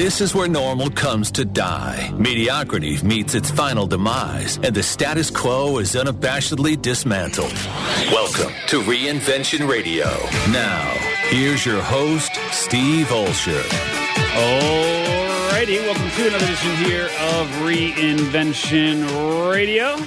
This is where normal comes to die. Mediocrity meets its final demise, and the status quo is unabashedly dismantled. Welcome to Reinvention Radio. Now, here's your host, Steve Olsher. Alrighty, welcome to another edition here of Reinvention Radio.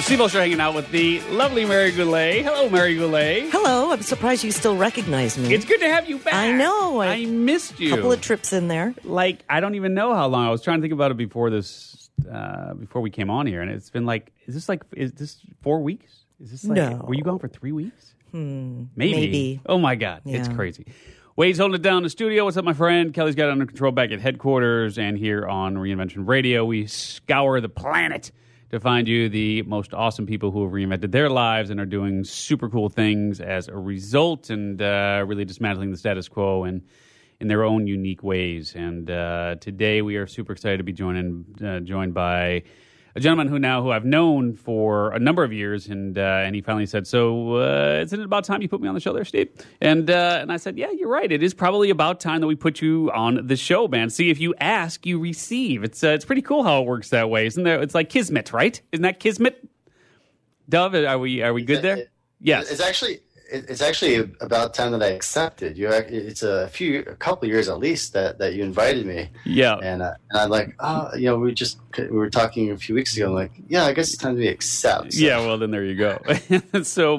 Steve Olsher hanging out with the lovely Mary Goulet. Hello, Mary Goulet. Hello, I'm surprised you still recognize me. It's good to have you back. I know. I, missed you. a couple of trips in there. like I don't even know how long. I was trying to think about it before this, uh, before we came on here, and it's been like, is this like, is this four weeks? Is this like, No. were you gone for three weeks? Hmm, maybe. maybe. Oh my God, it's crazy. Wade's holding it down in the studio. What's up, my friend? Kelly's got it under control back at headquarters, and here on Reinvention Radio, we scour the planet to find you the most awesome people who have reinvented their lives and are doing super cool things as a result, and uh, really dismantling the status quo and in their own unique ways. And uh, today we are super excited to be joining, uh, joined by a gentleman who now who I've known for a number of years, and uh, and he finally said, "So uh, isn't it about time you put me on the show, there, Steve?" And uh, and I said, "Yeah, you're right. It is probably about time that we put you on the show, man. See, if you ask, you receive. It's uh, it's pretty cool how it works that way, isn't there? It's like kismet, right? Isn't that kismet? Dove, are we are we good there? Yes. It's actually it's actually about time that I accepted you. It's a few, a couple of years at least that, that you invited me, Yeah. and uh, and I'm like, oh, you know, we just we were talking a few weeks ago. I'm like, yeah, I guess it's time to accept. So Yeah, well, then there you go. so,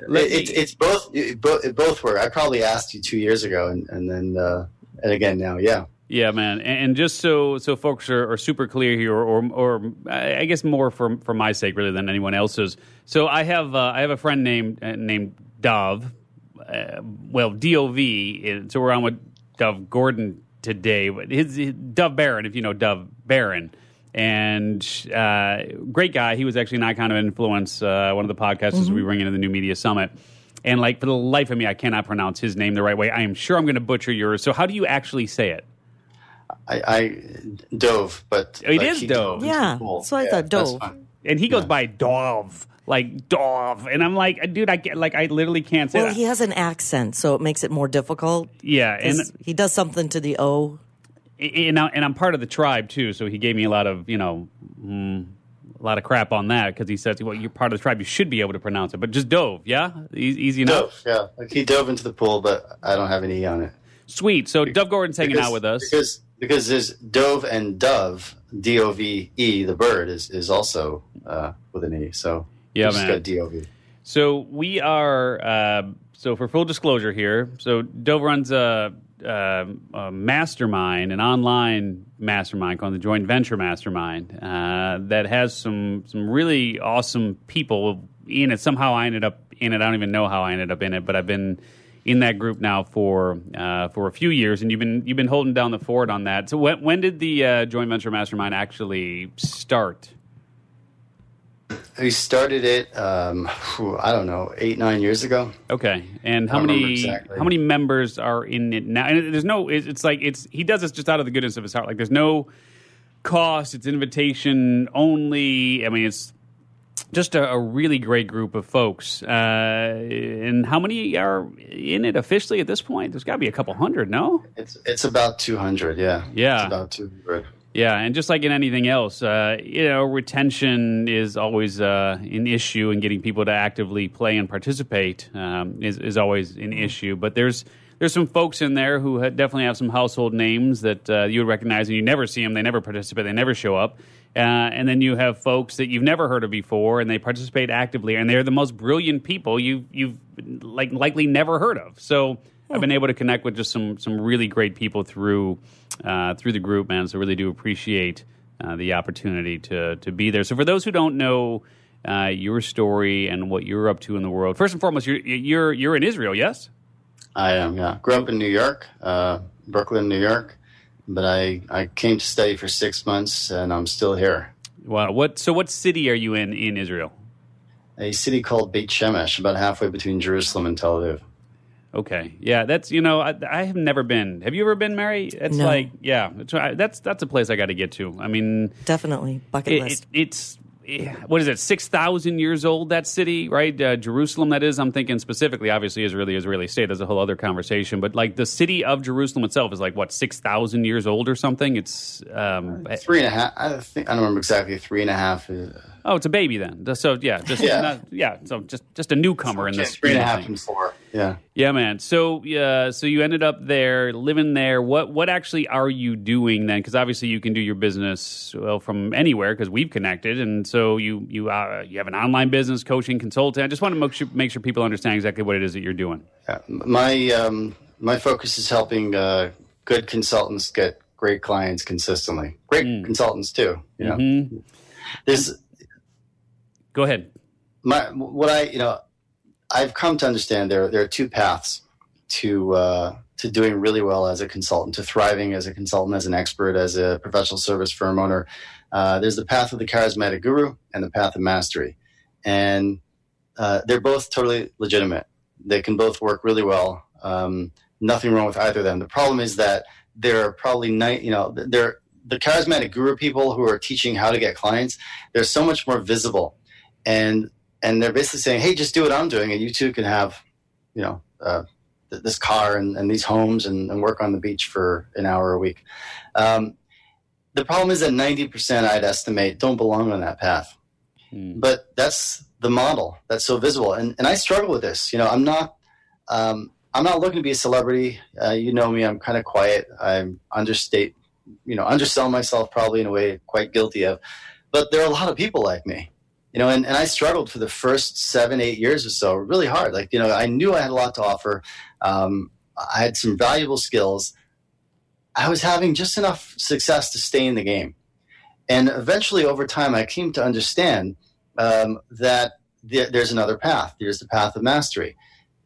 it, me- it's it's both it, both it both were. I probably asked you two years ago, and and then uh, and again now, yeah. Yeah, man, and, and just so so folks are, are super clear here, or, or or I guess more for for my sake really than anyone else's. So I have uh, I have a friend named uh, named Dov, uh, well D O V. So we're on with Dove Gordon today, but his, his Dov Baron, if you know Dove Baron. And uh, great guy. He was actually an icon of influence. Uh, one of the podcasters we bring into the New Media Summit. And like for the life of me, I cannot pronounce his name the right way. I am sure I'm going to butcher yours. So how do you actually say it? I, I dove, but It like, is dove. Yeah, the pool. so I Yeah, thought dove. and he goes by Dov, like Dove, and I'm like, dude, I get, like I literally can't say Well, that. he has an accent, so it makes it more difficult. yeah, and 'cause he does something to the O. and, I, and I'm part of the tribe too, so he gave me a lot of you know. Mm, a lot of crap on that because he says, "Well, you're part of the tribe. You should be able to pronounce it." But just dove, yeah, E- easy enough. Dove, yeah. Like he dove into the pool, but I don't have any E on it. Sweet. So Dove Gordon's hanging Because- out with us. because because there's dove and dove, D O V E, the bird is is also uh, with an E. So Yeah, we just man. got D O V. So we are. Uh, so for full disclosure here, so Dove runs a, a, a mastermind, an online mastermind called the Joint Venture Mastermind uh, that has some some really awesome people in it. Somehow I ended up in it. I don't even know how I ended up in it, but I've been in that group now for uh, for a few years, and you've been you've been holding down the fort on that. So when when did the uh, Joint Venture Mastermind actually start? We started it. Um, whew, I don't know, eight nine years ago. Okay, and how I don't remember many exactly. how many members are in it now? And there's no. It's, it's like it's he does this just out of the goodness of his heart. Like there's no cost. It's invitation only. I mean, it's just a, a really great group of folks. Uh, and how many are in it officially at this point? There's got to be a couple hundred. No. It's it's about two hundred. Yeah. Yeah. It's about two hundred. Yeah, and just like in anything else, uh, you know, retention is always uh, an issue, and getting people to actively play and participate um, is is always an issue. But there's there's some folks in there who ha- definitely have some household names that uh, you would recognize, and you never see them, they never participate, they never show up. Uh, and then you have folks that you've never heard of before, and they participate actively, and they're the most brilliant people you you've like likely never heard of. So I've been able to connect with just some some really great people through uh, through the group, man. So really do appreciate uh, the opportunity to to be there. So for those who don't know uh, your story and what you're up to in the world, first and foremost, you're you're you're in Israel, yes? I am. Yeah. Grew up in New York, uh, Brooklyn, New York. But I, I came to study for six months, and I'm still here. Wow. What? So what city are you in in Israel? A city called Beit Shemesh, about halfway between Jerusalem and Tel Aviv. Okay, yeah, that's you know I, I have never been. Have you ever been, Mary? It's No. like yeah, it's, I- that's that's a place I got to get to. I mean, Definitely bucket it, list. it, it's what is it? Six thousand years old. That city, right? Uh, Jerusalem. That is. I'm thinking specifically. Obviously, Israeli Israeli state. That's a whole other conversation. But like the city of Jerusalem itself is like what six thousand years old or something. It's um, three and a half. I think I don't remember exactly. Three and a half. Uh, Oh, it's a baby then. So yeah, just Yeah. not- yeah. So just just a newcomer in this three and a half four. Yeah. Yeah, man. So, uh, so you ended up there, living there. What, what actually are you doing then? Because obviously you can do your business well from anywhere because we've connected, and so you you uh, you have an online business, coaching, consultant. I just want to make sure make sure people understand exactly what it is that you're doing. Yeah. My um, my focus is helping uh, good consultants get great clients consistently. Great Mm. consultants too. You know, Mm-hmm. there's Go ahead. my what I you know I've come to understand there there are two paths to uh, to doing really well as a consultant, to thriving as a consultant, as an expert, as a professional service firm owner. Uh, there's the path of the charismatic guru and the path of mastery, and uh, they're both totally legitimate. They can both work really well. Um, nothing wrong with either of them. The problem is that there are probably ni- you know they're the charismatic guru people who are teaching how to get clients. They're so much more visible and and they're basically saying, "Hey, just do what I'm doing, and you too can have, you know, uh, th- this car and, and these homes and, and work on the beach for an hour a week." Um, the problem is that 90%, I'd estimate, don't belong on that path. Mm. But that's the model that's so visible, and and I struggle with this. You know, I'm not. Um, I'm not looking to be a celebrity. Uh, you know me. I'm kind of quiet. I'm understate, you know, undersell myself probably in a way quite guilty of. But there are a lot of people like me you know and, and i struggled for the first seven eight years or so really hard. Like you know i knew i had a lot to offer. Um, i had some valuable skills. I was having just enough success to stay in the game. And eventually over time i came to understand um, that there, there's another path. There's the path of mastery.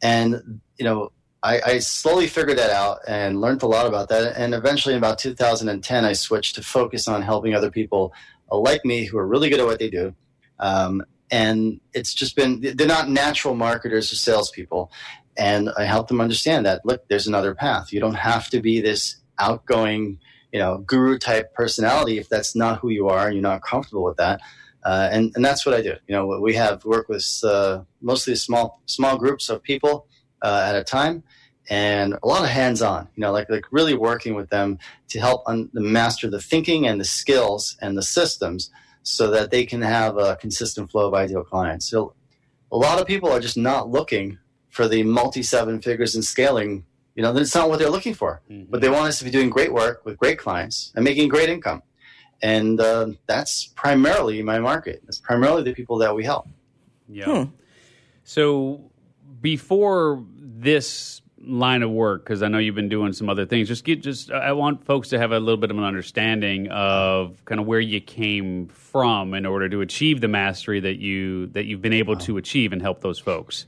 And you know I, I slowly figured that out and learned a lot about that. And eventually in about 2010 i switched to focus on helping other people like me who are really good at what they do um, and it's just been they're not natural marketers or salespeople. And i help them understand that look there's another path. You don't have to be this outgoing you know guru type personality if that's not who you are and you're not comfortable with that. Uh, and and that's what i do. You know we have work with uh, mostly small small groups of people uh, at a time and a lot of hands-on you know like like really working with them to help un- master the thinking and the skills and the systems so that they can have a consistent flow of ideal clients. So a lot of people are just not looking for the multi seven figures and scaling. You know, that's not what they're looking for. Mhm. But they want us to be doing great work with great clients and making great income. And uh, that's primarily my market. That's primarily the people that we help. Yeah. So before this line of work, because I know you've been doing some other things, just get just I want folks to have a little bit of an understanding of kind of where you came from in order to achieve the mastery that you that you've been able to achieve and help those folks.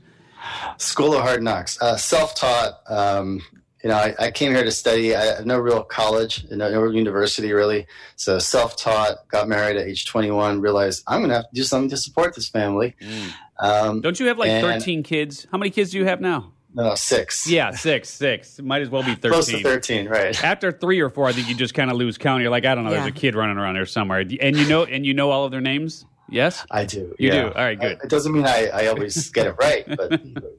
School of Hard Knocks, uh, self taught. Um, you know, I, I came here to study. I have no real college, no, no university really. So self taught. Got married at age 21. Realized I'm going to have to do something to support this family. Um, Don't you have like And- 13 kids? How many kids do you have now? No, six. Yeah, six, six. Might as well be 13. close to 13. Right. After three or four, I think you just kind of lose count. You're like, I don't know, there's a kid running around there somewhere, and you know, and you know all of their names. Yes, I do. You yeah. do? All right, good. Uh, It doesn't mean I, I always get it right, but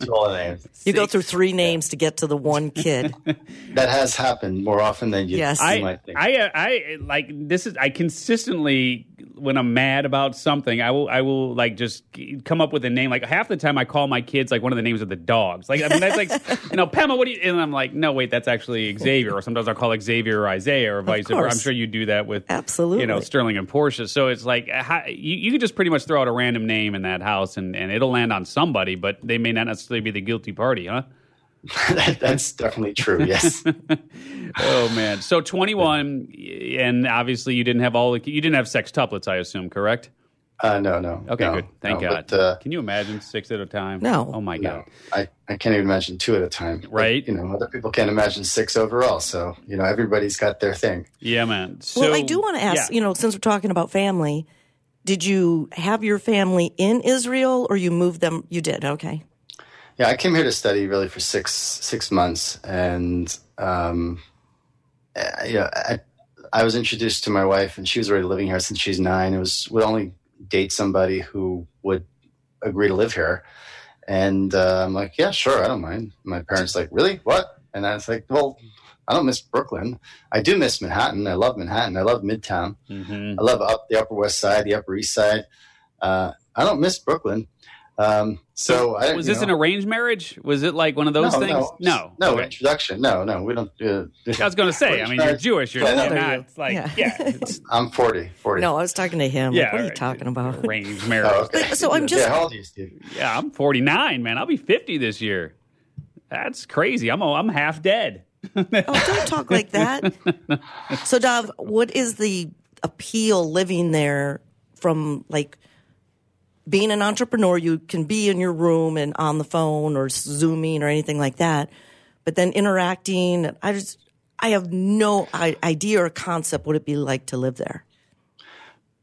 to all the names. You go through three names to get to the one kid. That has happened more often than you, Yes. you I, might think. I, uh, I like this is I consistently when I'm mad about something, I will, I will like just come up with a name. Like half the time, I call my kids like one of the names of the dogs. Like I mean, that's like you know, Pema, what do you? And I'm like, no, wait, that's actually Xavier. Or sometimes I'll call Xavier or Isaiah or vice versa. I'm sure you do that with Absolutely. you know, Sterling and Porsche. So it's like uh, how, you, you could just pretty much throw out a random name in that house and, and it'll land on somebody, but they may not necessarily be the guilty party, huh? that, that's definitely true. Yes. Oh man! So 21, and obviously you didn't have all the you didn't have sextuplets, I assume, correct? Uh, no, no. Okay, no, good. Thank no, God. But, uh, Can you imagine six at a time? No. Oh my no, God! I, I can't even imagine two at a time. But, Right. you know, other people can't imagine six overall. So, you know, everybody's got their thing. Yeah, man. So, well, I do want to ask, yeah. you know, since we're talking about family, did you have your family in Israel or you moved them? You did. Okay. Yeah, I came here to study really for six six months, and um, uh, you know, I, I was introduced to my wife, and she was already living here since she's nine. It was with only date somebody who would agree to live here. And uh, I'm like, yeah, sure, I don't mind. My parents like, really? What? And I was like, well, I don't miss Brooklyn. I do miss Manhattan. I love Manhattan. I love Midtown. Mm-hmm. I love up the Upper West Side, the Upper East Side. Uh, I don't miss Brooklyn. Um, so I, was this know, an arranged marriage? Was it like one of those no, things? No, no, Okay. introduction. No, no, we don't. Uh, I was going to say. I mean, you're Jewish. You're Yeah, no. not like Yeah. yeah. it's Oh, I'm 40. 40. No, I was talking to him. Yeah, like, what are you talking about? arranged marriage. Oh, okay. So I'm just- Yeah, how old are you, Steve? Yeah, I'm 49, man. I'll be 50 this year. That's crazy. I'm I'm half dead. Oh, don't talk like that. So, Dov, what is the appeal living there from like being an entrepreneur? You can be in your room and on the phone or Zooming or anything like that, but then interacting. I just, I have no idea or concept what it'd be like to live there.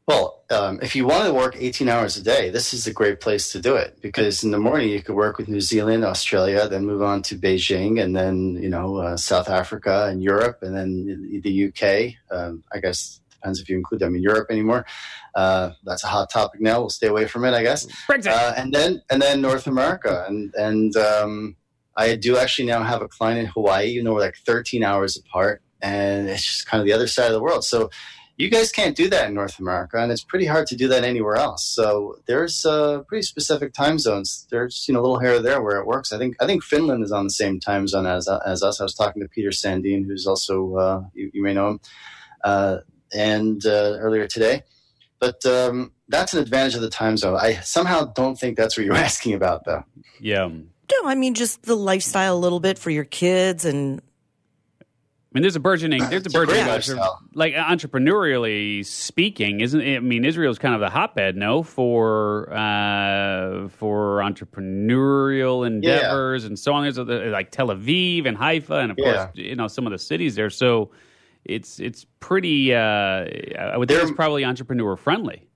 Well, um, if you want to work 18 hours a day, this is a great place to do it because in the morning you could work with New Zealand, Australia, then move on to Beijing, and then you know uh, South Africa and Europe, and then the UK. Um, I guess depends if you include them in Europe anymore. Uh, that's a hot topic now. We'll stay away from it, I guess. Brexit. Uh, and then and then North America, and and um, I do actually now have a client in Hawaii. You know, we're like 13 hours apart, and it's just kind of the other side of the world. So you guys can't do that in North America, and it's pretty hard to do that anywhere else. So there's uh, pretty specific time zones. There's you know a little here or there where it works. I think I think Finland is on the same time zone as as us. I was talking to Peter Sandeen, who's also uh, you, you may know him, uh, and uh, earlier today. But um, that's an advantage of the time zone. I somehow don't think that's what you're asking about, though. yeah. No, I mean just the lifestyle a little bit for your kids and I mean, there's a burgeoning, there's a It's a great burgeoning, lifestyle. like entrepreneurially speaking, isn't it? I mean, Israel's kind of the hotbed, no, for uh, for entrepreneurial endeavors and so on. There's other- like Tel Aviv and Haifa, and of Yeah. course, you know, some of the cities there. So it's it's pretty. Uh, I would think it's probably entrepreneur friendly.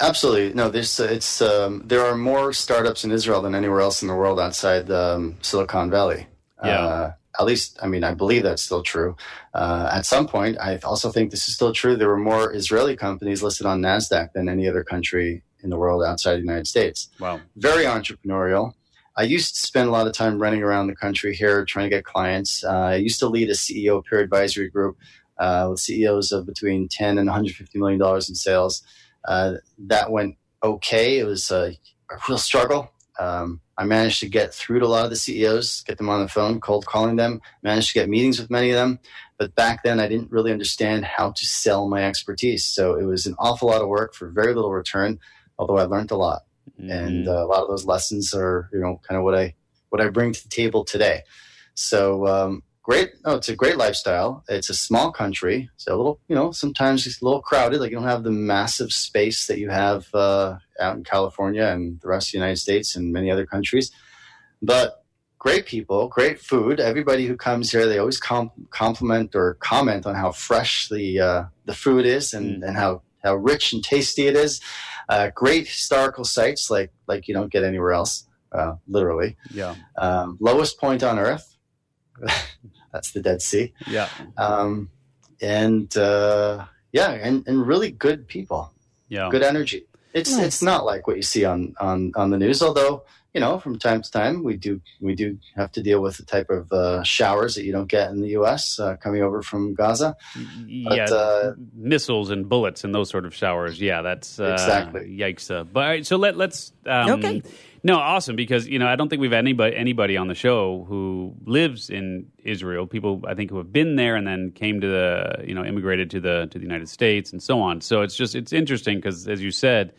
Absolutely, no. There's uh, it's um, there are more startups in Israel than anywhere else in the world outside um, Silicon Valley. Yeah. Uh, at least, I mean, I believe that's still true. Uh, at some point, I also think this is still true. There were more Israeli companies listed on Nasdaq than any other country in the world outside the United States. Wow. very entrepreneurial. I used to spend a lot of time running around the country here trying to get clients. Uh, I used to lead a CEO peer advisory group uh, with CEOs of between 10 and 150 million dollars in sales. Uh, that went okay. It was a, a real struggle. Um, I managed to get through to a lot of the CEOs, get them on the phone, cold calling them, managed to get meetings with many of them. But back then, I didn't really understand how to sell my expertise. So it was an awful lot of work for very little return, although I learned a lot and uh, a lot of those lessons are you know kind of what I what I bring to the table today. So um, great. Oh, it's a great lifestyle. It's a small country, so a little you know sometimes it's a little crowded. Like you don't have the massive space that you have uh, out in California and the rest of the United States and many other countries, but. Great people, great food. Everybody who comes here, they always com- compliment or comment on how fresh the uh, the food is and, and how, how rich and tasty it is uh, great historical sites like like you don't get anywhere else uh, literally Yeah. um, lowest point on earth that's the dead sea Yeah. um, and uh, yeah and, and really good people Yeah. good energy it's Nice. it's not like what you see on, on on the news although you know from time to time we do we do have to deal with the type of uh, showers that you don't get in the us uh, coming over from gaza yeah, uh, missiles and bullets and those sort of showers. Yeah, that's uh, Exactly. Yikes! Uh, but all right, so let let's um, Okay. No, awesome because you know I don't think we've had anybody anybody on the show who lives in Israel. People I think who have been there and then came to the you know immigrated to the to the United States and so on. So it's just it's interesting because as you said,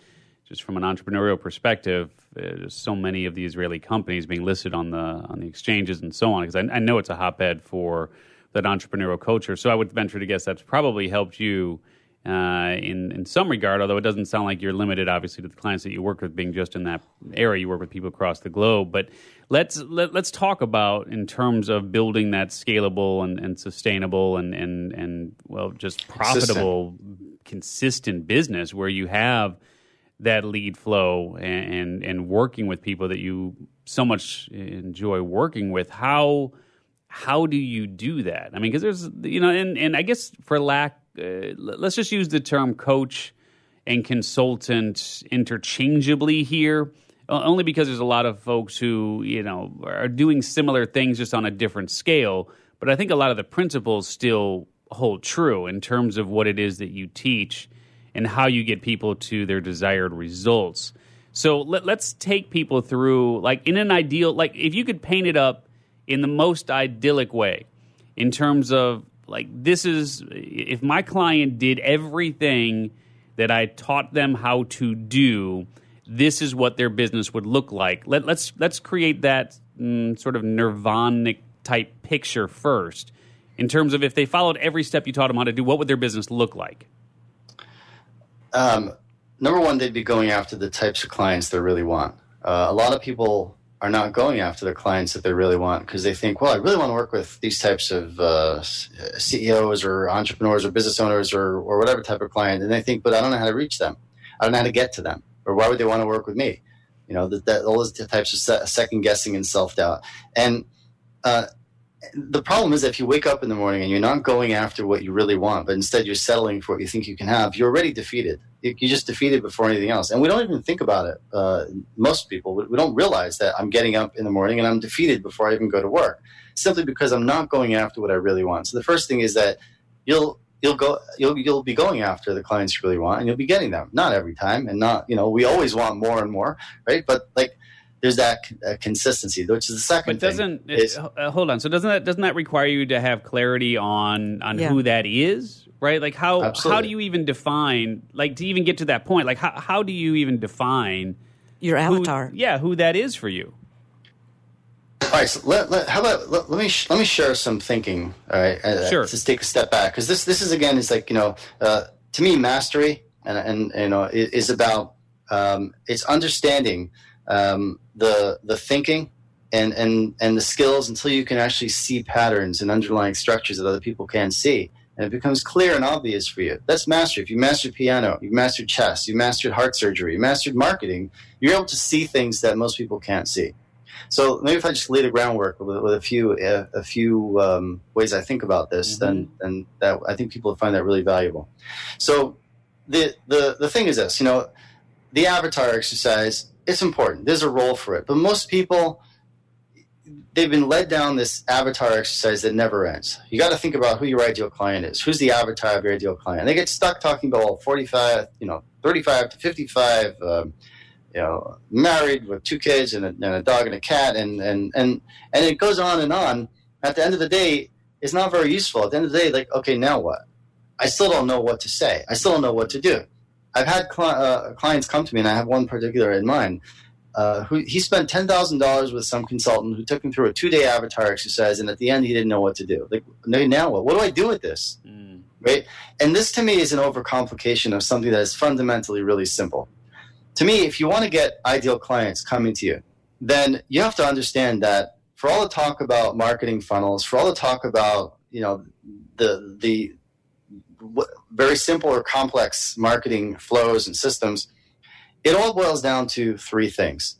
just from an entrepreneurial perspective, uh, so many of the Israeli companies being listed on the on the exchanges and so on. Because I, I know it's a hotbed for that entrepreneurial culture. So I would venture to guess that's probably helped you uh, in in some regard. Although it doesn't sound like you're limited, obviously, to the clients that you work with being just in that area. You work with people across the globe. But let's let, let's talk about in terms of building that scalable and, and sustainable and and and well, just profitable, consistent business where you have that lead flow and, and working with people that you so much enjoy working with how how do you do that i mean because there's you know and and i guess for lack uh, let's just use the term coach and consultant interchangeably here, only because there's a lot of folks who you know are doing similar things just on a different scale. But I think a lot of the principles still hold true in terms of what it is that you teach and how you get people to their desired results. So let, us take people through, like in an ideal, like if you could paint it up in the most idyllic way, in terms of like this is if my client did everything that I taught them how to do, this is what their business would look like. Let, let's let's create that mm, sort of nirvanic type picture first, in terms of if they followed every step you taught them how to do, what would their business look like? Um, number one, they'd be going after the types of clients they really want. Uh, a lot of people are not going after the clients that they really want because they think, well, I really want to work with these types of uh, CEOs or entrepreneurs or business owners or, or whatever type of client. And they think, but I don't know how to reach them. I don't know how to get to them. Or why would they want to work with me? You know, that, that all those types of se- second guessing and self doubt. And uh, the problem is if you wake up in the morning and you're not going after what you really want, but instead you're settling for what you think you can have, you're already defeated you're just defeated before anything else. And we don't even think about it. Uh, most people, we don't realize that I'm getting up in the morning and I'm defeated before I even go to work, simply because I'm not going after what I really want. So the first thing is that you'll you'll go you'll you'll be going after the clients you really want, and you'll be getting them. Not every time, and not you know we always want more and more, right? But like there's that uh, consistency, which is the second. But doesn't it, uh, hold on? So doesn't that doesn't that require you to have clarity on on yeah. who that is, right? Like how Absolutely. how do you even define like to even get to that point? Like how how do you even define your avatar? Who, yeah, who that is for you. All right. So let, let, how about let, let me sh- let me share some thinking. All right. Uh, sure. Just take a step back because this this is again is like you know uh, to me mastery and and you know is about um, it's understanding um, the the thinking and and and the skills until you can actually see patterns and underlying structures that other people can't see and it becomes clear and obvious for you that's mastery if you mastered piano you've mastered chess you mastered heart surgery you mastered marketing you're able to see things that most people can't see so maybe if I just lay the groundwork with, with a few uh, a few um, ways I think about this, mm-hmm. then then that I think people find that really valuable. So the the the thing is this, you know, the avatar exercise it's important. There's a role for it. But most people, they've been led down this avatar exercise that never ends. You got to think about who your ideal client is. Who's the avatar of your ideal client? They get stuck talking about well, 45, you know, 35 to 55, um, you know, married with two kids and a, and a, dog and a cat, and, and, and, and it goes on and on. At the end of the day, it's not very useful. At the end of the day, like, okay, now what? I still don't know what to say. I still don't know what to do. I've had cl- uh, clients come to me, and I have one particular in mind. Uh, who he spent ten thousand dollars with some consultant who took him through a two day avatar exercise, and at the end he didn't know what to do. Like, now what? What do I do with this? Mm. Right? And this to me is an overcomplication of something that is fundamentally really simple. To me, if you want to get ideal clients coming to you, then you have to understand that for all the talk about marketing funnels, for all the talk about you know the the very simple or complex marketing flows and systems, it all boils down to three things.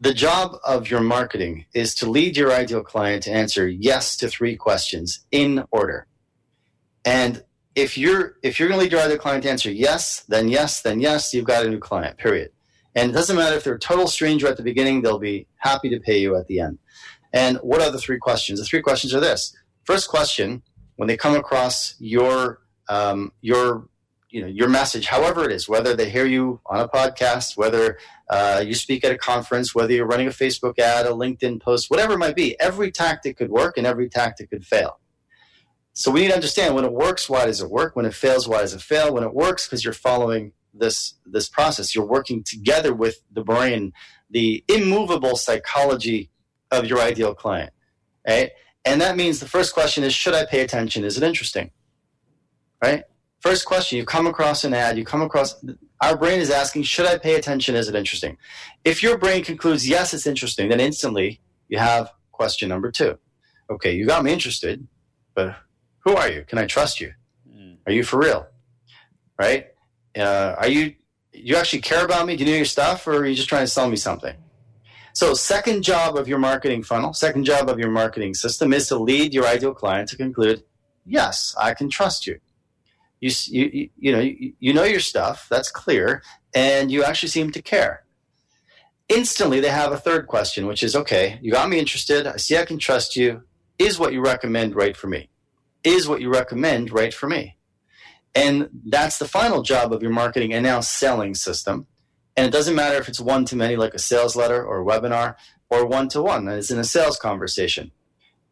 The job of your marketing is to lead your ideal client to answer yes to three questions in order. And if you're if you're going to lead your ideal client to answer yes, then yes, then yes, you've got a new client. Period. And it doesn't matter if they're a total stranger at the beginning; they'll be happy to pay you at the end. And what are the three questions? The three questions are this: First question, when they come across your um, your you know your message, however it is, whether they hear you on a podcast, whether uh, you speak at a conference, whether you're running a Facebook ad, a LinkedIn post, whatever it might be, every tactic could work and every tactic could fail. So we need to understand when it works, why does it work? When it fails, why does it fail? When it works, because you're following this this process, you're working together with the brain, the immovable psychology of your ideal client, right? And that means the first question is, should I pay attention? Is it interesting? right? First question, you come across an ad, you come across, our brain is asking, should I pay attention? Is it interesting? If your brain concludes, yes, it's interesting, then instantly you have question number two. Okay, you got me interested, but who are you? Can I trust you? Hmm. Are you for real? Right? Uh, are you, you actually care about me? Do you know your stuff or are you just trying to sell me something? So, second job of your marketing funnel, second job of your marketing system is to lead your ideal client to conclude, yes, I can trust you. You, you, you know, you, you know your stuff. That's clear. And you actually seem to care. Instantly, they have a third question, which is, okay, you got me interested. I see I can trust you. Is what you recommend right for me? Is what you recommend right for me? And that's the final job of your marketing and now selling system. And it doesn't matter if it's one to many, like a sales letter or a webinar, or one to one, as in a sales conversation.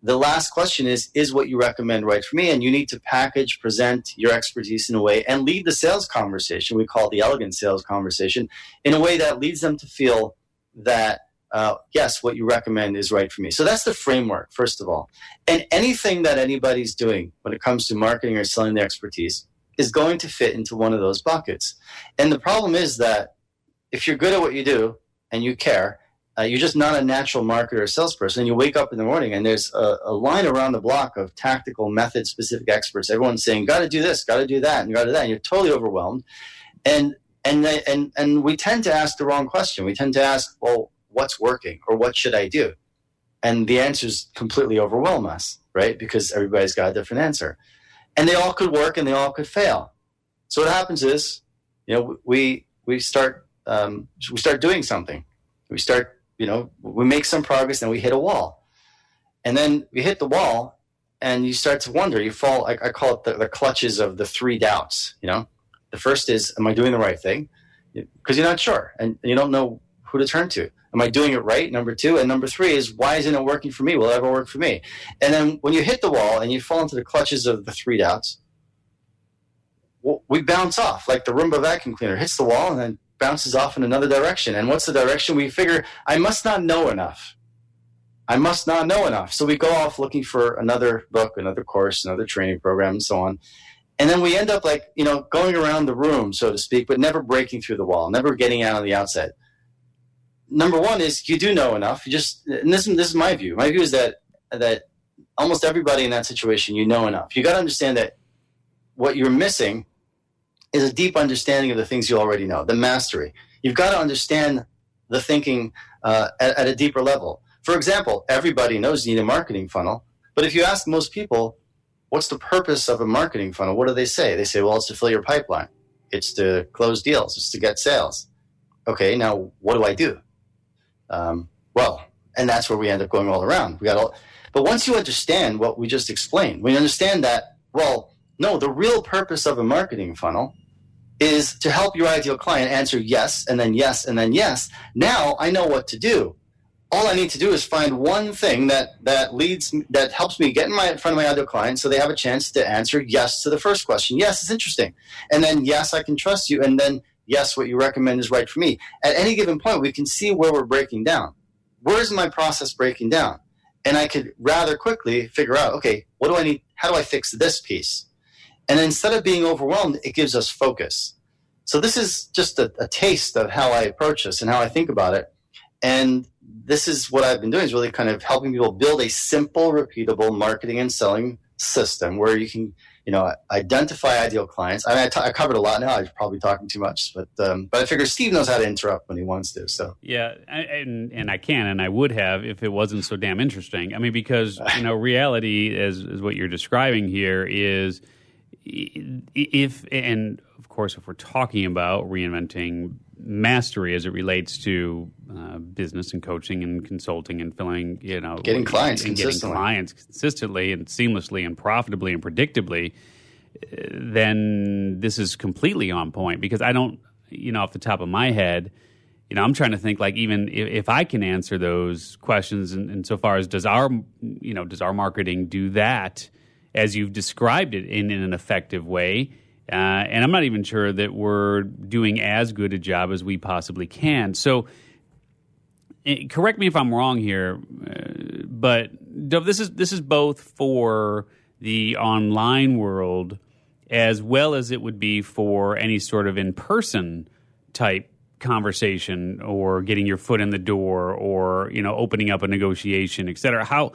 The last question is Is what you recommend right for me? And you need to package, present your expertise in a way and lead the sales conversation, we call it the elegant sales conversation, in a way that leads them to feel that uh, yes, what you recommend is right for me. So that's the framework, first of all. And anything that anybody's doing when it comes to marketing or selling the expertise is going to fit into one of those buckets. And the problem is that if you're good at what you do and you care, uh, you're just not a natural marketer or salesperson. And you wake up in the morning and there's a, a line around the block of tactical, method specific experts. Everyone's saying, got to do this, got to do that, and got to that. And you're totally overwhelmed. And, and, and, and we tend to ask the wrong question. We tend to ask, well, what's working or what should I do? And the answers completely overwhelm us, right? Because everybody's got a different answer. And they all could work and they all could fail. So what happens is, you know, we, we start, um, we start doing something. We start you know, we make some progress and we hit a wall. And then we hit the wall and you start to wonder. You fall, I, I call it the, the, clutches of the three doubts. You know, the first is, am I doing the right thing? Because you're not sure and you don't know who to turn to. Am I doing it right? Number two. And number three is, why isn't it working for me? Will it ever work for me? And then when you hit the wall and you fall into the clutches of the three doubts, we bounce off like the Roomba vacuum cleaner hits the wall and then bounces off in another direction. And what's the direction? We figure, I must not know enough. I must not know enough. So we go off looking for another book, another course, another training program, and so on. And then we end up like, you know, going around the room, so to speak, but never breaking through the wall, never getting out on the outside. Number one is you do know enough. You just, and this, this is my view. My view is that, that almost everybody in that situation, you know enough. You got to understand that what you're missing is a deep understanding of the things you already know, the mastery. You've got to understand the thinking uh, at, at, a deeper level. For example, everybody knows you need a marketing funnel, but if you ask most people, what's the purpose of a marketing funnel? What do they say? They say, well, it's to fill your pipeline, it's to close deals, it's to get sales. Okay, now what do I do? Um, well, and that's where we end up going all around. We got all, but once you understand what we just explained, we understand that well, no, the real purpose of a marketing funnel is to help your ideal client answer yes and then yes and then yes. Now I know what to do. All I need to do is find one thing that that leads that helps me get in my in front of my ideal client so they have a chance to answer yes to the first question. Yes, it's interesting. And then yes, I can trust you and then yes, what you recommend is right for me. At any given point we can see where we're breaking down. Where's my process breaking down? And I could rather quickly figure out, okay, what do I need? How do I fix this piece? And instead of being overwhelmed, it gives us focus. So this is just a, a, taste of how I approach this and how I think about it. And this is what I've been doing is really kind of helping people build a simple, repeatable marketing and selling system where you can, you know, identify ideal clients. I mean, I, t- I covered a lot now. I'm probably talking too much, but um, but I figure Steve knows how to interrupt when he wants to. So yeah, and and I can and I would have if it wasn't so damn interesting. I mean, because you know, reality is is what you're describing here is if and of course if we're talking about reinventing mastery as it relates to uh, business and coaching and consulting and filling you know getting clients and getting clients consistently and seamlessly and profitably and predictably then this is completely on point because i don't you know off the top of my head you know i'm trying to think like even if, if i can answer those questions and, and so far as does our you know does our marketing do that as you've described it in, in an effective way. Uh, and I'm not even sure that we're doing as good a job as we possibly can. So, eh, correct me if I'm wrong here, uh, but Dov, this is this is both for the online world as well as it would be for any sort of in-person type conversation or getting your foot in the door or you know opening up a negotiation, et cetera. How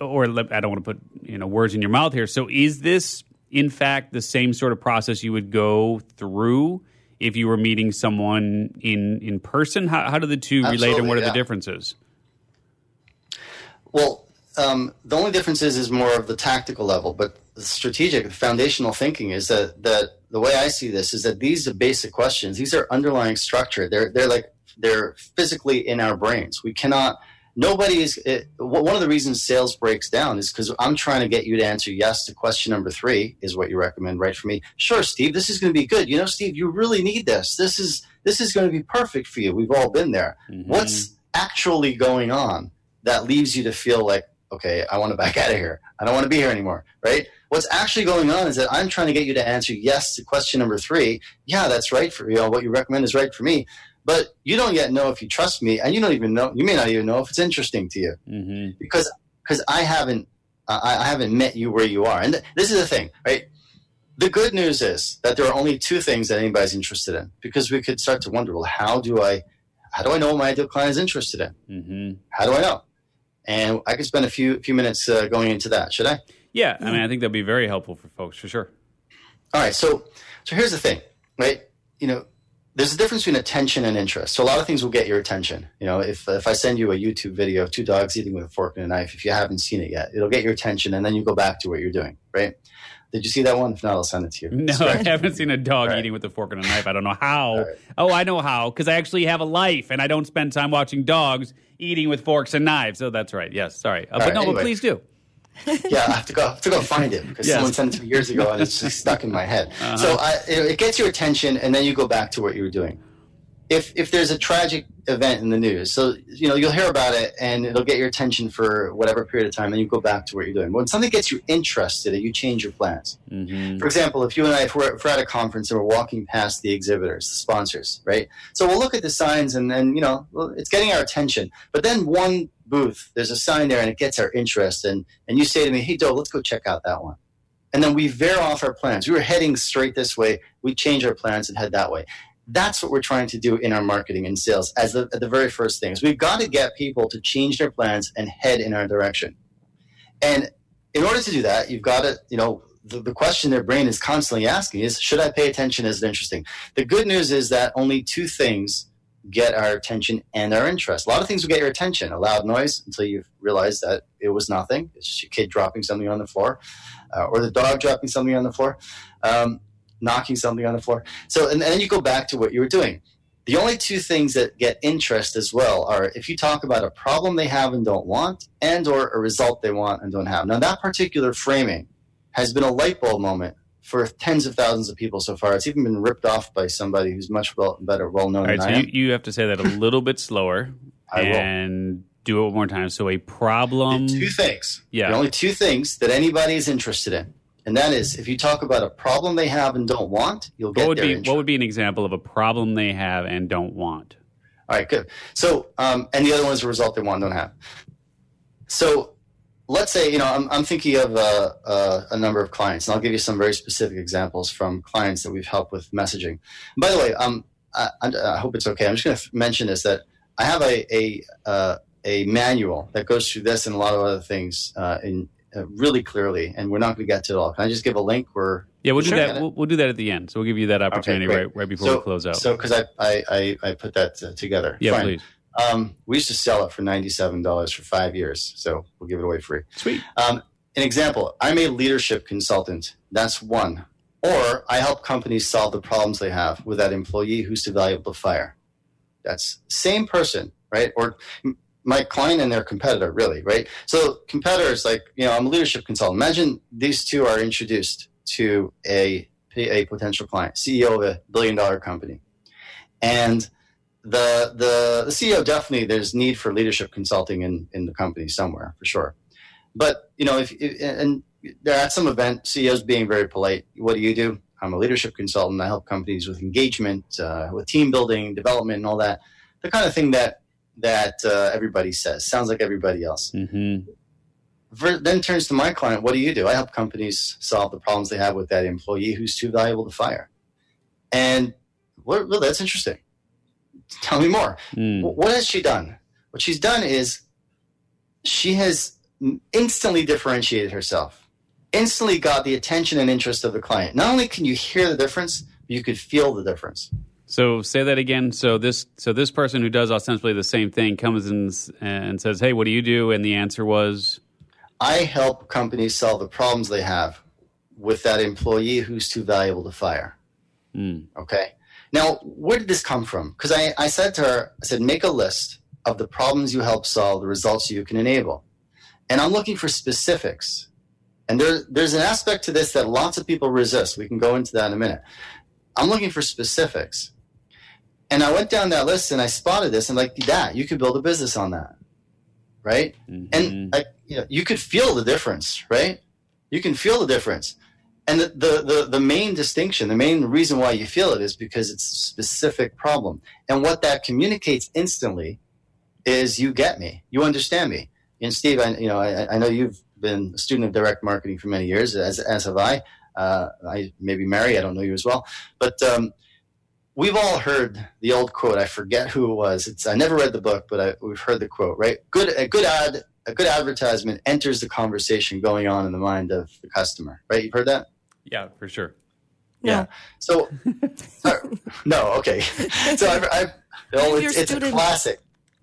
or I don't want to put you know words in your mouth here. So is this in fact the same sort of process you would go through if you were meeting someone in in person? How, how do the two Absolutely, relate, and what are yeah. the differences? Well, um, the only difference is, is more of the tactical level, but the strategic, foundational thinking is that that the way I see this is that these are basic questions. These are underlying structure. They're they're like they're physically in our brains. We cannot. Nobody is. It, one of the reasons sales breaks down is because I'm trying to get you to answer yes to question number three. Is what you recommend, right? For me, sure, Steve. This is going to be good. You know, Steve, you really need this. This is this is going to be perfect for you. We've all been there. Mhm. What's actually going on that leaves you to feel like, okay, I want to back out of here. I don't want to be here anymore, right? What's actually going on is that I'm trying to get you to answer yes to question number three. Yeah, that's right for you. Know, what you recommend is right for me. But you don't yet know if you trust me, and you don't even know. You may not even know if it's interesting to you hmm because because I haven't uh, I I haven't met you where you are. And th- this is the thing, right? The good news is that there are only two things that anybody's interested in because we could start to wonder, well, how do I how do I know what my ideal client is interested in? hmm How do I know? And I could spend a few few minutes uh, going into that. Should I? Yeah, I mean, I think that'd be very helpful for folks for sure. All right. So so here's the thing, right? You know, there's a difference between attention and interest. So a lot of things will get your attention. You know, if if I send you a YouTube video of two dogs eating with a fork and a knife, if you haven't seen it yet, it'll get your attention, and then you go back to what you're doing, right? Did you see that one? If not, I'll send it to you. No, I haven't seen a dog Right. eating with a fork and a knife. I don't know how. Right. Oh, I know how because I actually have a life and I don't spend time watching dogs eating with forks and knives. So that's right. Yes, sorry, uh, but right, no, but please do. Yeah, I have to go I have to go find it because Yes. someone sent it to me years ago and it's just stuck in my head. Uh-huh. So I, it, it gets your attention, and then you go back to what you were doing. If if there's a tragic event in the news, so you know you'll hear about it, and it'll get your attention for whatever period of time, and you go back to what you're doing. When something gets you interested, you change your plans. hmm For example, if you and I, if we're, if we're at a conference and we're walking past the exhibitors, the sponsors, right? So we'll look at the signs and then, you know, it's getting our attention. But then one booth, there's a sign there and it gets our interest. And, and you say to me, hey, Doe, let's go check out that one. And then we veer off our plans. We were heading straight this way. We change our plans and head that way. That's what we're trying to do in our marketing and sales as the, the very first things. we've got to get people to change their plans and head in our direction. And in order to do that, you've got to, you know, the, the question their brain is constantly asking is, should I pay attention? Is it interesting? The good news is that only two things get our attention and our interest. A lot of things will get your attention. A loud noise until you realize that it was nothing. It's just your kid dropping something on the floor, uh, or the dog dropping something on the floor, um, knocking something on the floor. So, and, and then you go back to what you were doing. The only two things that get interest as well are if you talk about a problem they have and don't want, and or a result they want and don't have. Now, that particular framing has been a light bulb moment for tens of thousands of people so far. It's even been ripped off by somebody who's much well, better, well known All right, than so I am. you, you have to say that a little bit slower I will. and do it one more time. So a problem. two things. yeah. The only two things that anybody is interested in, and that is if you talk about a problem they have and don't want, you'll get What would be interest. what would be an example of a problem they have and don't want? All right, good. So, um, and the other one is a result they want and don't have. So, let's say you know I'm, I'm thinking of uh, uh, a number of clients, and I'll give you some very specific examples from clients that we've helped with messaging. by the way, um, I, I hope it's okay. I'm just going to mention this that I have a a, uh, a manual that goes through this and a lot of other things uh, in uh, really clearly, and we're not going to get to it all. Can I just give a link where Yeah, we'll do Sure. that. We'll, we'll do that at the end. So we'll give you that opportunity great. right, right before so we close out. So, because I, I, I, I put that uh, together. yeah, Fine. please. Um, we used to sell it for ninety-seven dollars for five years, so we'll give it away free. Sweet. Um, an example: I'm a leadership consultant. That's one. Or I help companies solve the problems they have with that employee who's too valuable to fire. That's same person, right? Or my client and their competitor, really, right? So competitors, like you know, I'm a leadership consultant. Imagine these two are introduced to a a potential client, CEO of a billion dollar company, and the the the CEO definitely there's need for leadership consulting in in the company somewhere for sure. But you know, if, if and they're at some event, CEOs being very polite. What do you do? I'm a leadership consultant. I help companies with engagement, uh, with team building, development, and all that. The kind of thing that that uh, everybody says sounds like everybody else. hmm Ver- then turns to my client. What do you do? I help companies solve the problems they have with that employee who's too valuable to fire. And well, that's interesting. Tell me more. Mm. What has she done? What she's done is she has instantly differentiated herself, instantly got the attention and interest of the client. Not only can you hear the difference, but you could feel the difference. So say that again. So this so this person who does ostensibly the same thing comes in and says, "Hey, what do you do?" And the answer was, I help companies solve the problems they have with that employee who's too valuable to fire. Okay. Now, where did this come from? Because I, I said to her, I said, make a list of the problems you help solve, the results you can enable. And I'm looking for specifics. And there, there's an aspect to this that lots of people resist. We can go into that in a minute. I'm looking for specifics. And I went down that list and I spotted this and like that, you could build a business on that. Right? And mm-hmm. I, you know, you could feel the difference, right? You can feel the difference. And the, the, the, the main distinction, the main reason why you feel it is because it's a specific problem. And what that communicates instantly is you get me, you understand me. And Steve, I, you know, I, I know you've been a student of direct marketing for many years, as, as have I. Uh, I maybe Mary, I don't know you as well, but um, we've all heard the old quote. I forget who it was. It's I never read the book, but I, we've heard the quote. Right? Good a good ad a good advertisement enters the conversation going on in the mind of the customer. Right? You've heard that. Yeah, for sure. Yeah. So, uh, no, okay. So I've, I've oh, it's, it's a classic,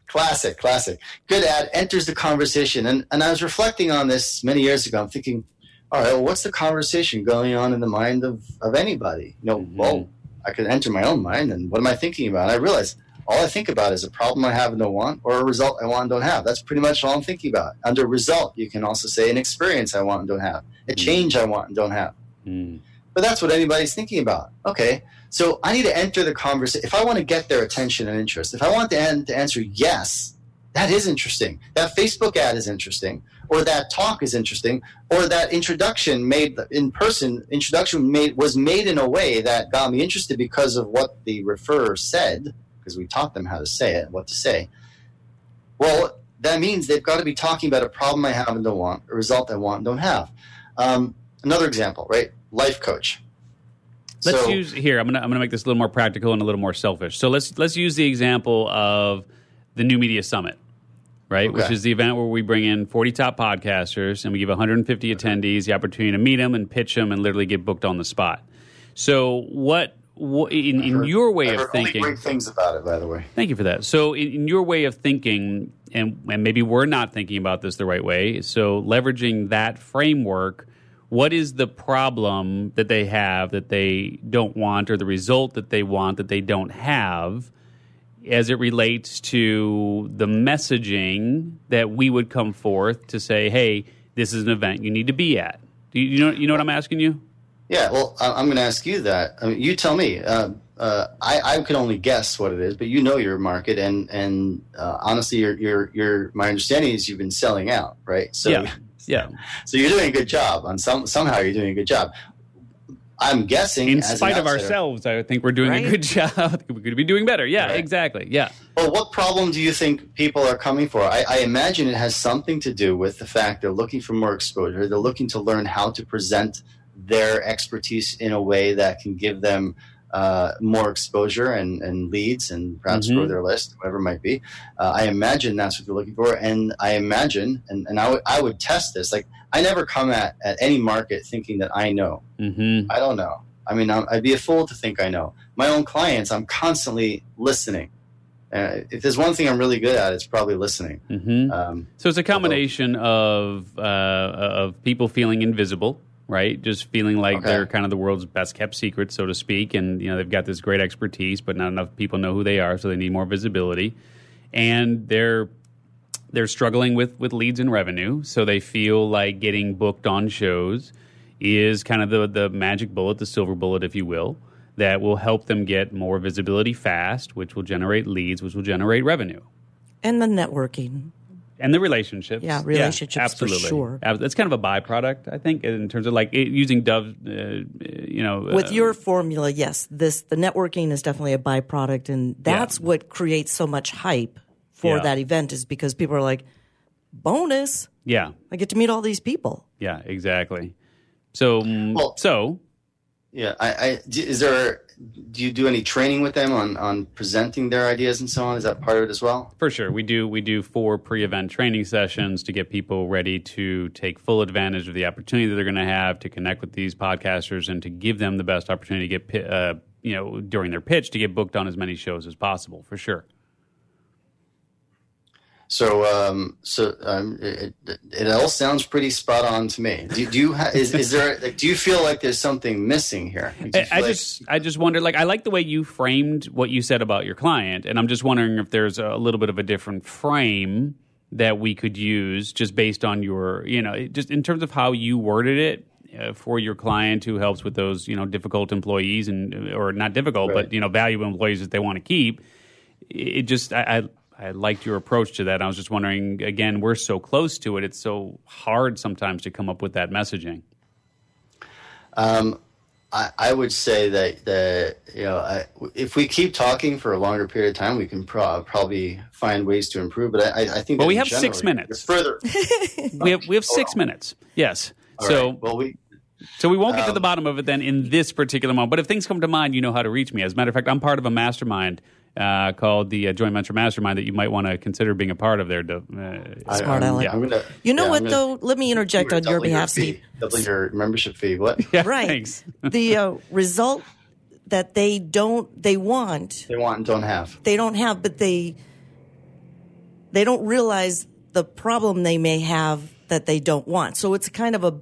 classic, classic. Good ad enters the conversation, and and I was reflecting on this many years ago. I'm thinking, all right, well, what's the conversation going on in the mind of of anybody? You know, Mhm. well, I could enter my own mind, and what am I thinking about? And I realized all I think about is a problem I have and don't want, or a result I want and don't have. That's pretty much all I'm thinking about. Under result, you can also say an experience I want and don't have, a change I want and don't have. Mm. But that's what anybody's thinking about. Okay, so I need to enter the conversation. If I want to get their attention and interest, if I want them to answer yes, that is interesting. That Facebook ad is interesting, or that talk is interesting, or that introduction made in person introduction made was made in a way that got me interested because of what the referrer said, because we taught them how to say it, what to say. Well, that means they've got to be talking about a problem I have and don't want, a result I want and don't have. Um, another example, right? Life coach. Let's So- use here. I'm gonna I'm gonna make this a little more practical and a little more selfish. So let's let's use the example of the New Media Summit, right? Which is the event where we bring in 40 top podcasters and we give 150 attendees the opportunity to meet them and pitch them and literally get booked on the spot. So what, in, in your way of heard thinking? great things about it, by the way. Thank you for that. So, in, in your way of thinking, and, and maybe we're not thinking about this the right way, so leveraging that framework, what is the problem that they have that they don't want, or the result that they want that they don't have, as it relates to the messaging that we would come forth to say, hey, this is an event you need to be at? Do you, you know, you know what I'm asking you? Yeah, well, I'm going to ask you that. I mean, you tell me. Uh, uh, I, I can only guess what it is, but you know your market, and and uh, honestly, your your your my understanding is you've been selling out, right? So yeah, yeah. so you're doing a good job. On some somehow you're doing a good job. I'm guessing, In as an spite of ourselves, I think we're doing Right? a good job. We could be doing better. Yeah, Right. exactly. Yeah. Well, what problem do you think people are coming for? I, I imagine it has something to do with the fact they're looking for more exposure. They're looking to learn how to present their expertise in a way that can give them uh, more exposure and, and leads and perhaps Mhm. grow their list, whatever it might be. Uh, I imagine that's what they're looking for. And I imagine, and, and I would- test this, like I never come at, at any market thinking that I know. Mm-hmm. I don't know. I mean, I'm, I'd be a fool to think I know. My own clients, I'm constantly listening. Uh, if there's one thing I'm really good at, it's probably listening. Mm-hmm. Um, So it's a combination of uh, of people feeling invisible, right? Just feeling like Okay. they're kind of the world's best kept secret, so to speak, and you know they've got this great expertise, but not enough people know who they are, so they need more visibility, and they're they're struggling with with leads and revenue, so they feel like getting booked on shows is kind of the the magic bullet, the silver bullet, if you will. That will help them get more visibility fast, which will generate leads, which will generate revenue And the networking. And the relationships. Yeah, relationships for absolutely. sure. Ab- It's kind of a byproduct, I think, in terms of like using Dov. Uh, you know, With uh, your formula, yes, this the networking is definitely a byproduct, and that's what creates so much hype for Yeah. that event is because people are like, bonus, yeah, I get to meet all these people. yeah, exactly. So, mm, Well- so yeah, I is there? Do you do any training with them on on presenting their ideas and so on? Is that part of it as well? for sure, we do we do four pre-event training sessions to get people ready to take full advantage of the opportunity that they're going to have to connect with these podcasters and to give them the best opportunity to get uh, you know during their pitch to get booked on as many shows as possible. For sure. So, um, so um, it, it, all sounds pretty spot on to me. Do, do you ha- is, is there like, do you feel like there's something missing here? I, I like- just I just wonder like I like the way you framed what you said about your client, and I'm just wondering if there's a little bit of a different frame that we could use just based on your you know just in terms of how you worded it. Uh, for your client who helps with those, you know, difficult employees and or not difficult, Right. but you know, valuable employees that they want to keep. It just I, I I liked your approach to that. I was just wondering again, we're so close to it; it's so hard sometimes to come up with that messaging. Um, I, I would say that that you know I, if we keep talking for a longer period of time, we can pro- probably find ways to improve. But I, I think Well, that we in have six minutes. Further, We have we have six minutes. Yes. All so right. well, we So we won't get to Um, the bottom of it then in this particular moment. But if things come to mind, you know how to reach me. As a matter of fact, I'm part of a mastermind uh, called the uh, Joint Venture Mastermind that you might want to consider being a part of there. To, uh, Smart I, aleck. I'm gonna, You know yeah, what, gonna- though? Let me interject on your double behalf, fee. Steve. Double your membership fee. What yeah, Right. Thanks. the uh, result that they don't, they want, they want and don't have. they don't have, but they, they don't realize the problem they may have that they don't want. So it's kind of a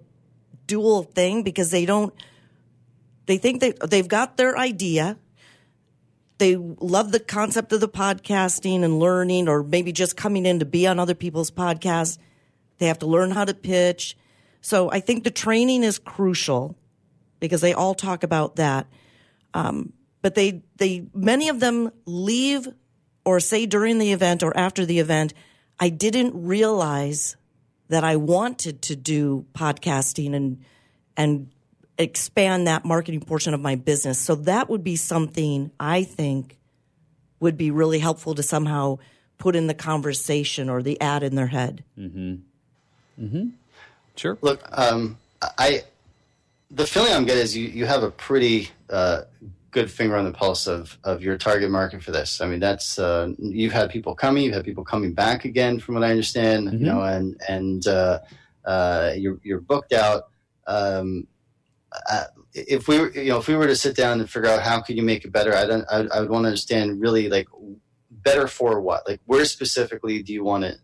dual thing because they don't, they think they, they've got their idea. They love the concept of the podcasting and learning, or maybe just coming in to be on other people's podcasts. They have to learn how to pitch. So I think the training is crucial because they all talk about that. Um, but they, they, many of them leave or say during the event or after the event, I didn't realize that I wanted to do podcasting and, and expand that marketing portion of my business. So that would be something I think would be really helpful to somehow put in the conversation or the ad in their head. Mm-hmm. Mm-hmm. Sure. Look, um, I the feeling I'm getting is you, you have a pretty uh, good finger on the pulse of, of your target market for this. I mean, that's uh, you've had people coming, you've had people coming back again, from what I understand. You know, and and uh, uh, you're you're booked out. Um, if we were, you know, if we were to sit down and figure out how could you make it better, I don't, I, I would want to understand really like better for what, like where specifically do you want to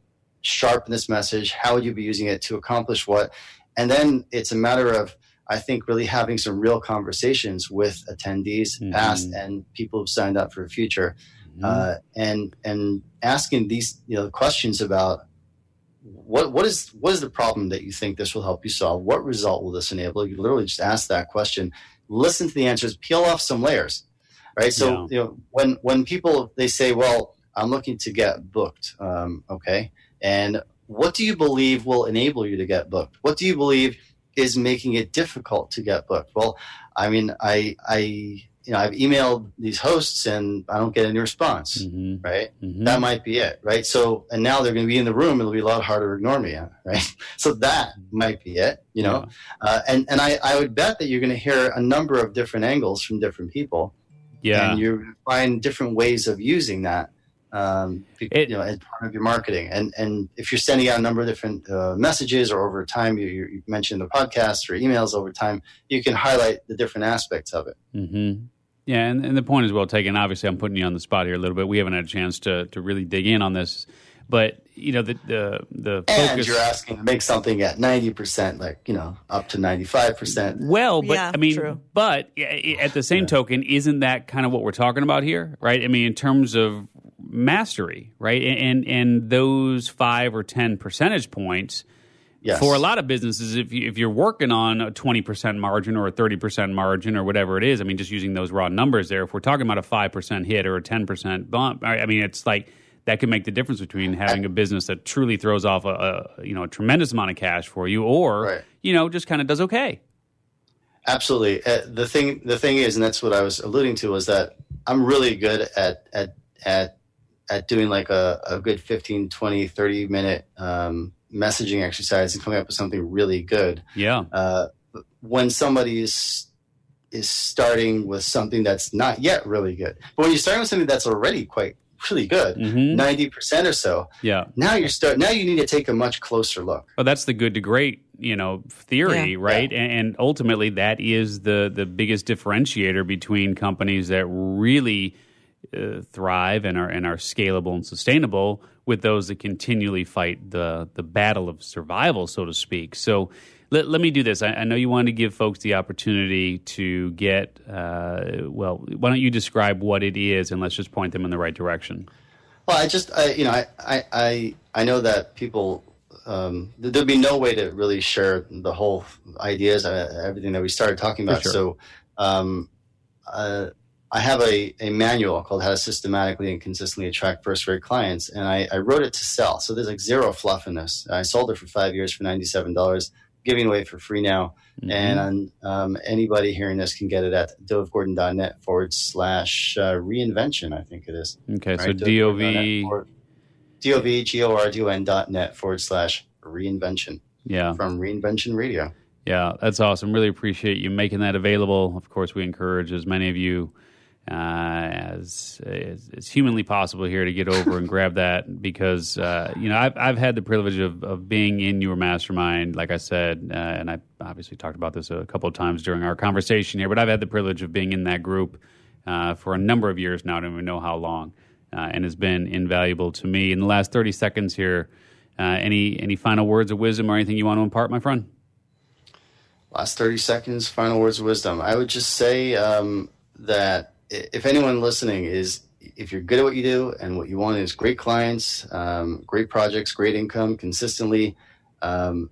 sharpen this message? How would you be using it to accomplish what? And then it's a matter of, I think, really having some real conversations with attendees, Mhm. past and people who've signed up for the future, uh, and and asking these you know questions about what what is what is the problem that you think this will help you solve? What result will this enable? You literally just ask that question, listen to the answers, peel off some layers, right? So Yeah. you know when when people they say, "Well, I'm looking to get booked," um, okay, and what do you believe will enable you to get booked? What do you believe is making it difficult to get booked? Well, I mean, I I you know I've emailed these hosts and I don't get any response, Mhm. right? Mhm. That might be it, right? So, and now they're going to be in the room. It'll be a lot harder to ignore me, right? So that might be it, you know. Uh, and and I, I would bet that you're going to hear a number of different angles from different people, Yeah. and you find different ways of using that, um, It- you know, as part of your marketing. And and if you're sending out a number of different uh, messages, or over time, you, you you mentioned the podcast or emails over time, you can highlight the different aspects of it. hmm Yeah, and, and the point is well taken. Obviously, I'm putting you on the spot here a little bit. We haven't had a chance to to really dig in on this, but you know the the the And focus. you're asking to make something at ninety percent, like you know, up to ninety five percent. Well, but Yeah, I mean, true. but at the same token, isn't that kind of what we're talking about here, right? I mean, in terms of mastery, right? And and those five or ten percentage points Yes. for a lot of businesses, if you, if you're working on a twenty percent margin or a thirty percent margin or whatever it is, I mean, just using those raw numbers there, if we're talking about a five percent hit or a ten percent bump, I I mean, it's like that could make the difference between having a business that truly throws off a, a you know a tremendous amount of cash for you, or Right. you know just kind of does okay. Absolutely. Uh, the thing, the thing is, and that's what I was alluding to, was that I'm really good at at at at doing like a, a good 15, 20, 30 minute um, messaging exercise and coming up with something really good. Yeah. Uh, when somebody is is starting with something that's not yet really good, but when you're starting with something that's already quite really good, Mhm. 90 percent or so, Yeah. now you're start. Now you need to take a much closer look. Well, that's the good to great, you know, theory, Yeah. right? And, and ultimately, that is the the biggest differentiator between companies that really uh, thrive and are and are scalable and sustainable, with those that continually fight the the battle of survival, so to speak. So let, let me do this. I, I know you wanted to give folks the opportunity to get. Uh, well, why don't you describe what it is, and let's just point them in the right direction. Well, I just, I, you know, I, I, I, know that people, um, there'd be no way to really share the whole ideas, uh, everything that we started talking about. sure. So, um, uh, I have a, a manual called How to Systematically and Consistently Attract First Rate Clients, and I, I wrote it to sell. So there's like zero fluff in this. I sold it for five years for $97, giving away for free now. Mm-hmm. And um, anybody hearing this can get it at dovgordon.net forward slash uh, reinvention, I think it is. Okay, so Right, DOV. forward- D-O-V-G-O-R-D-O-N dot net forward slash reinvention Yeah, from Reinvention Radio. Yeah, that's awesome. Really appreciate you making that available. Of course, we encourage as many of you uh, as, as as humanly possible here to get over and grab that because uh, you know I've I've had the privilege of of being in your mastermind, like I said, uh, and I obviously talked about this a couple of times during our conversation here. But I've had the privilege of being in that group uh, for a number of years now. I don't even know how long, uh, and has been invaluable to me. In the last thirty seconds here, uh, any any final words of wisdom or anything you want to impart, my friend? Last 30 seconds, final words of wisdom. I would just say um, that if anyone listening is, if you're good at what you do and what you want is great clients, um, great projects, great income consistently, um,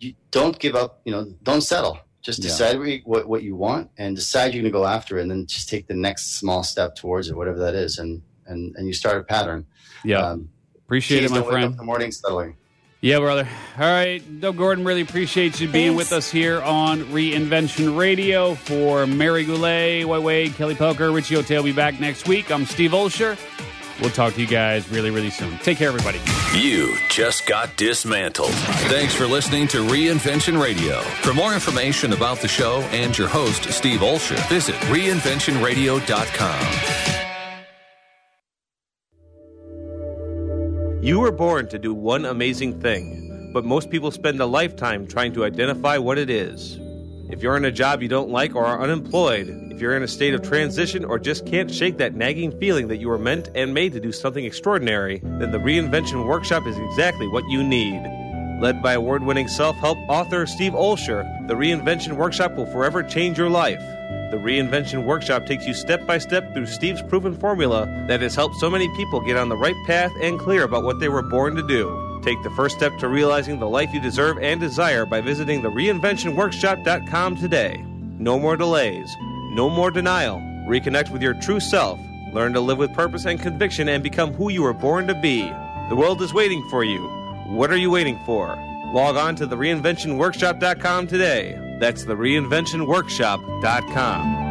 you don't give up, you know, don't settle. Just decide what, you, what, what you want and decide you're going to go after it and then just take the next small step towards it, whatever that is. And, and, and you start a pattern. Yeah. Um, Appreciate it, my friend. in the morning settling. Yeah, brother. All right. Dov Gordon, really appreciate you being Thanks. with us here on Reinvention Radio. For Mary Goulet, White Wade, Kelly Poker, Richie O'Tail will be back next week. I'm Steve Olsher. We'll talk to you guys really, really soon. Take care, everybody. You just got dismantled. Thanks for listening to Reinvention Radio. For more information about the show and your host, Steve Olsher, visit reinventionradio.com. You were born to do one amazing thing, but most people spend a lifetime trying to identify what it is. If you're in a job you don't like or are unemployed, if you're in a state of transition or just can't shake that nagging feeling that you were meant and made to do something extraordinary, then the Reinvention Workshop is exactly what you need. Led by award winning self help author Steve Olsher, the Reinvention Workshop will forever change your life. The Reinvention Workshop takes you step by step through Steve's proven formula that has helped so many people get on the right path and clear about what they were born to do. Take the first step to realizing the life you deserve and desire by visiting the reinventionworkshop.com today. No more delays, no more denial. Reconnect with your true self. Learn to live with purpose and conviction and become who you were born to be. The world is waiting for you. What are you waiting for? Log on to the reinventionworkshop.com today. That's the reinventionworkshop.com.